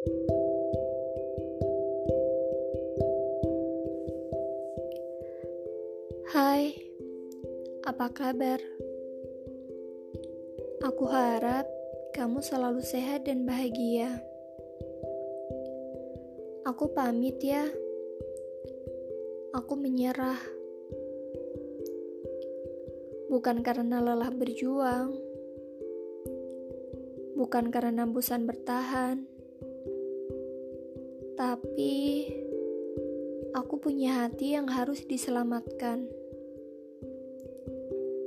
Hai, apa kabar? Aku harap kamu selalu sehat dan bahagia. Aku pamit ya. Aku menyerah. Bukan karena lelah berjuang, bukan karena bosan bertahan, tapi aku punya hati yang harus diselamatkan.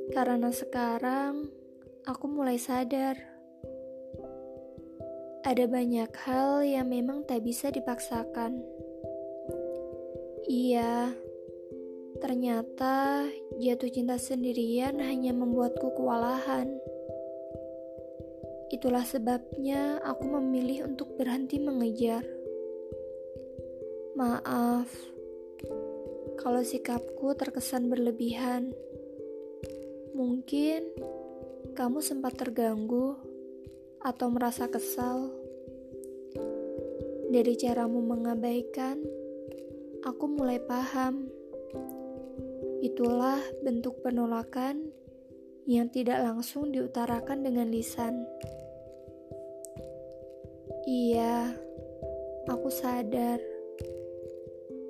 Karena sekarang aku mulai sadar ada banyak hal yang memang tak bisa dipaksakan. Iya, ternyata jatuh cinta sendirian hanya membuatku kewalahan. Itulah sebabnya aku memilih untuk berhenti mengejar. Maaf kalau sikapku terkesan berlebihan. Mungkin kamu sempat terganggu atau merasa kesal. Dari caramu mengabaikan, aku mulai paham. Itulah bentuk penolakan yang tidak langsung diutarakan dengan lisan. Iya, aku sadar.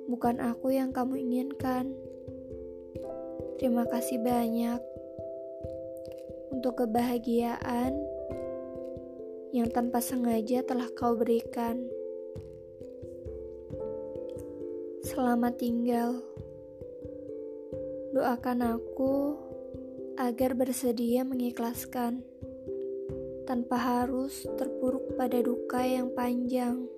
Bukan aku yang kamu inginkan. Terima kasih banyak untuk kebahagiaan yang tanpa sengaja telah kau berikan. Selamat tinggal. Doakan aku agar bersedia mengikhlaskan tanpa harus terpuruk pada duka yang panjang.